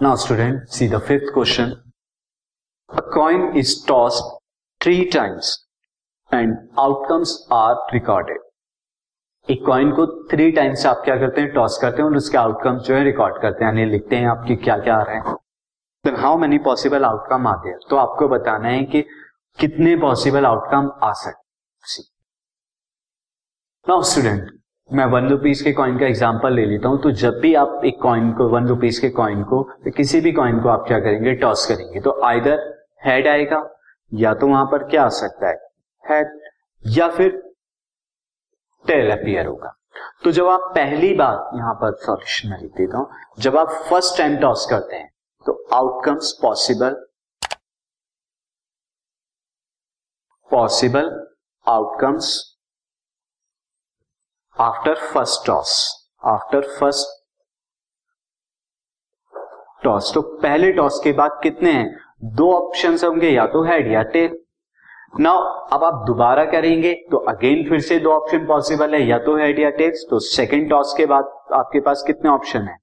Student, see the fifth question. A coin is tossed three times and outcomes are recorded. एक coin को three times आप क्या करते हैं? टॉस करते हैं और उसके आउटकम्स जो है रिकॉर्ड करते हैं। यानी लिखते हैं आपके क्या क्या आ रहे हैं। Then how many possible outcome आते हैं तो आपको बताना है कि कितने पॉसिबल आउटकम आ सकते नाउ स्टूडेंट मैं वन रुपीज़ के कॉइन का एग्जांपल ले लेता हूँ। तो जब भी आप एक कॉइन को वन रुपीज़ के कॉइन को तो किसी भी कॉइन को आप क्या करेंगे? टॉस करेंगे। तो आइदर हेड आएगा, या तो वहाँ पर क्या आ सकता है? हेड या फिर टेल अपियर होगा। तो जब आप पहली बार यहाँ पर सॉल्यूशन में लिख देता हूँ, जब आप फ़र्स्ट टाइम टॉस करते हैं तो outcomes possible possible outcomes after first toss after first toss तो पहले टॉस के बाद कितने हैं? दो ऑप्शन होंगे, या तो हेड या टेल नाउ अब आप दोबारा करेंगे तो अगेन फिर से दो ऑप्शन पॉसिबल है, या तो हेड या टेल्स तो सेकेंड टॉस के बाद आपके पास कितने ऑप्शन है?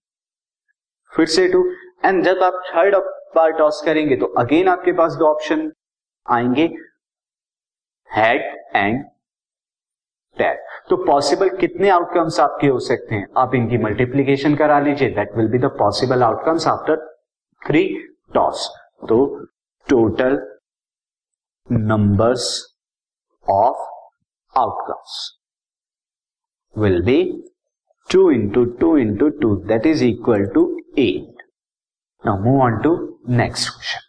फिर से टू एंड जब आप थर्ड बार टॉस करेंगे तो अगेन आपके पास दो ऑप्शन आएँगे. हेड एंड टेल तो पॉसिबल कितने आउटकम्स आपके हो सकते हैं? आप इनकी मल्टीप्लीकेशन करा लीजिए that will be the possible outcomes after three toss तो total numbers of outcomes will be two into two into two that is equal to eight now move on to next question